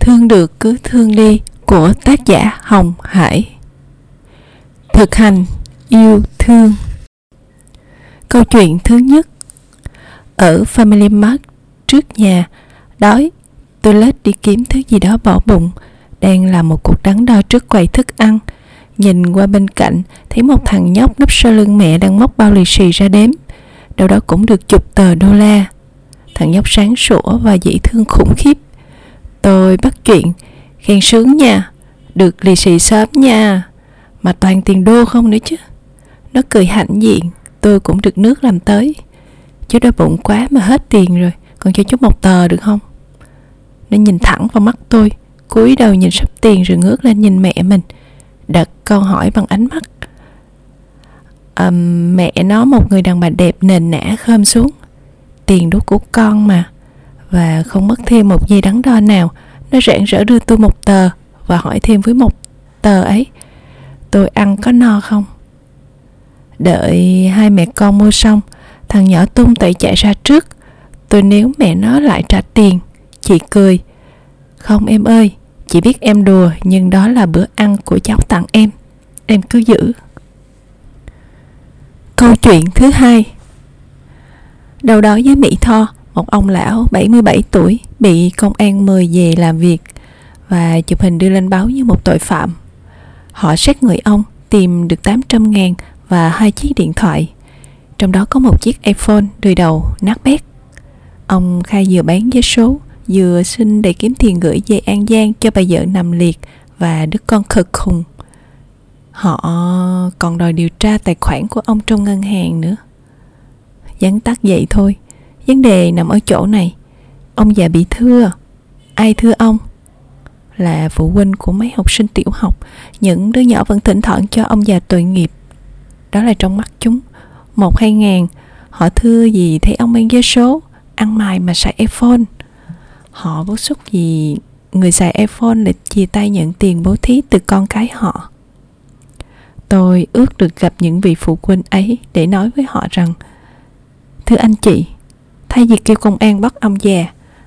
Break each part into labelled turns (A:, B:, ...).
A: Thương được cứ thương đi, của tác giả Hồng Hải. Thực hành yêu thương. Câu chuyện thứ nhất. Ở Family Mart trước nhà, Đói. Tôi lết đi kiếm thứ gì đó bỏ bụng. Đang làm một cuộc đắn đo trước quầy thức ăn. Nhìn qua bên cạnh, Thấy một thằng nhóc nấp sau lưng mẹ Đang móc bao lì xì ra đếm. Đâu đó cũng được chục tờ đô la. Thằng nhóc sáng sủa và dễ thương khủng khiếp. Tôi bắt chuyện Khen sướng nha. Được lì xì sớm nha. Mà toàn tiền đô không nữa chứ. Nó cười hạnh diện. Tôi cũng được nước làm tới. Chú đói bụng quá mà hết tiền rồi. Còn cho chú một tờ được không? Nó nhìn thẳng vào mắt tôi. Cúi đầu nhìn sắp tiền rồi ngước lên nhìn mẹ mình. Đặt câu hỏi bằng ánh mắt. À, Mẹ nó một người đàn bà đẹp nền nã khơm xuống. Tiền đút của con mà. Và không mất thêm một giây đắn đo nào, Nó rạng rỡ đưa tôi một tờ Và hỏi thêm với một tờ ấy, Tôi ăn có no không? Đợi hai mẹ con mua xong, Thằng nhỏ tung tẩy chạy ra trước. Tôi nếu mẹ nó lại trả tiền. Chị cười, Không em ơi, Chị biết em đùa, Nhưng đó là bữa ăn của cháu tặng em. Em cứ giữ. Câu chuyện thứ hai. Đầu đó với Mỹ Tho. Một ông lão 77 tuổi Bị công an mời về làm việc Và chụp hình đưa lên báo như một tội phạm. Họ xét người ông, Tìm được 800 ngàn Và hai chiếc điện thoại. Trong đó có một chiếc iPhone đời đầu nát bét Ông khai vừa bán vé số, Vừa xin để kiếm tiền gửi về An Giang Cho bà vợ nằm liệt Và đứa con khờ khùng. Họ còn đòi điều tra tài khoản của ông trong ngân hàng nữa. Dắn tắt vậy thôi Vấn đề nằm ở chỗ này. Ông già bị thưa. Ai thưa ông? Là phụ huynh của mấy học sinh tiểu học. Những đứa nhỏ vẫn thỉnh thoảng cho ông già tội nghiệp. Đó là trong mắt chúng. Một hai ngàn Họ thưa gì thấy ông mang vé số Ăn mài mà xài iPhone. Họ bức xúc gì Người xài iPhone lại chia tay nhận tiền bố thí từ con cái họ. Tôi ước được gặp những vị phụ huynh ấy để nói với họ rằng Thưa anh chị, thay vì kêu công an bắt ông già,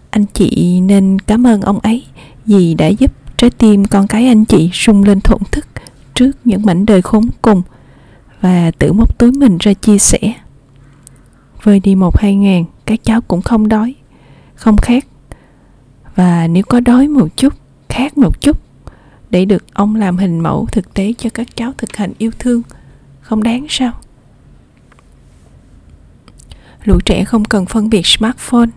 A: anh chị nên cảm ơn ông ấy vì đã giúp trái tim con cái anh chị sung lên thổn thức trước những mảnh đời khốn cùng và tự móc túi mình ra chia sẻ. Vơi đi một hai ngàn, các cháu cũng không đói, không khát. Và nếu có đói một chút, khát một chút, để được ông làm hình mẫu thực tế cho các cháu thực hành yêu thương, không đáng sao? Lũ trẻ không cần phân biệt smartphone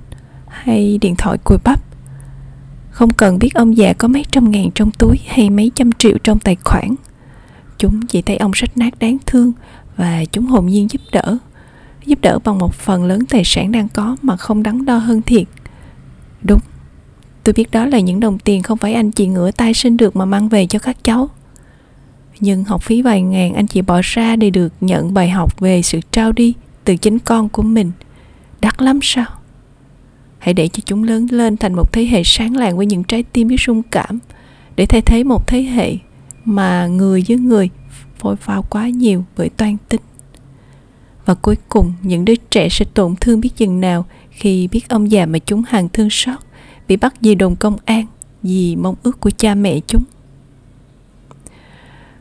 A: hay điện thoại cùi bắp. Không cần biết ông già có mấy trăm ngàn trong túi hay mấy trăm triệu trong tài khoản. Chúng chỉ thấy ông sách nát đáng thương và chúng hồn nhiên giúp đỡ giúp đỡ bằng một phần lớn tài sản đang có mà không đắn đo hơn thiệt. Đúng, tôi biết đó là những đồng tiền không phải anh chị ngửa tay xin được mà mang về cho các cháu. Nhưng học phí vài ngàn anh chị bỏ ra để được nhận bài học về sự trao đi từ chính con của mình. Đắt lắm sao? Hãy để cho chúng lớn lên thành một thế hệ sáng lạng với những trái tim biết rung cảm, để thay thế một thế hệ mà người với người vội vào quá nhiều bởi toan tính. Và cuối cùng, những đứa trẻ sẽ tổn thương biết chừng nào khi biết ông già mà chúng hàng thương xót, bị bắt vì đồn công an, vì mong ước của cha mẹ chúng.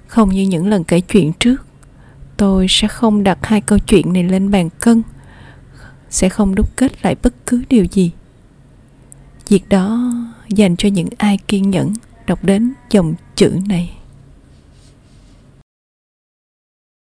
A: Không như những lần kể chuyện trước tôi sẽ không đặt hai câu chuyện này lên bàn cân, sẽ không đúc kết lại bất cứ điều gì. Việc đó dành cho những ai kiên nhẫn đọc đến dòng chữ này.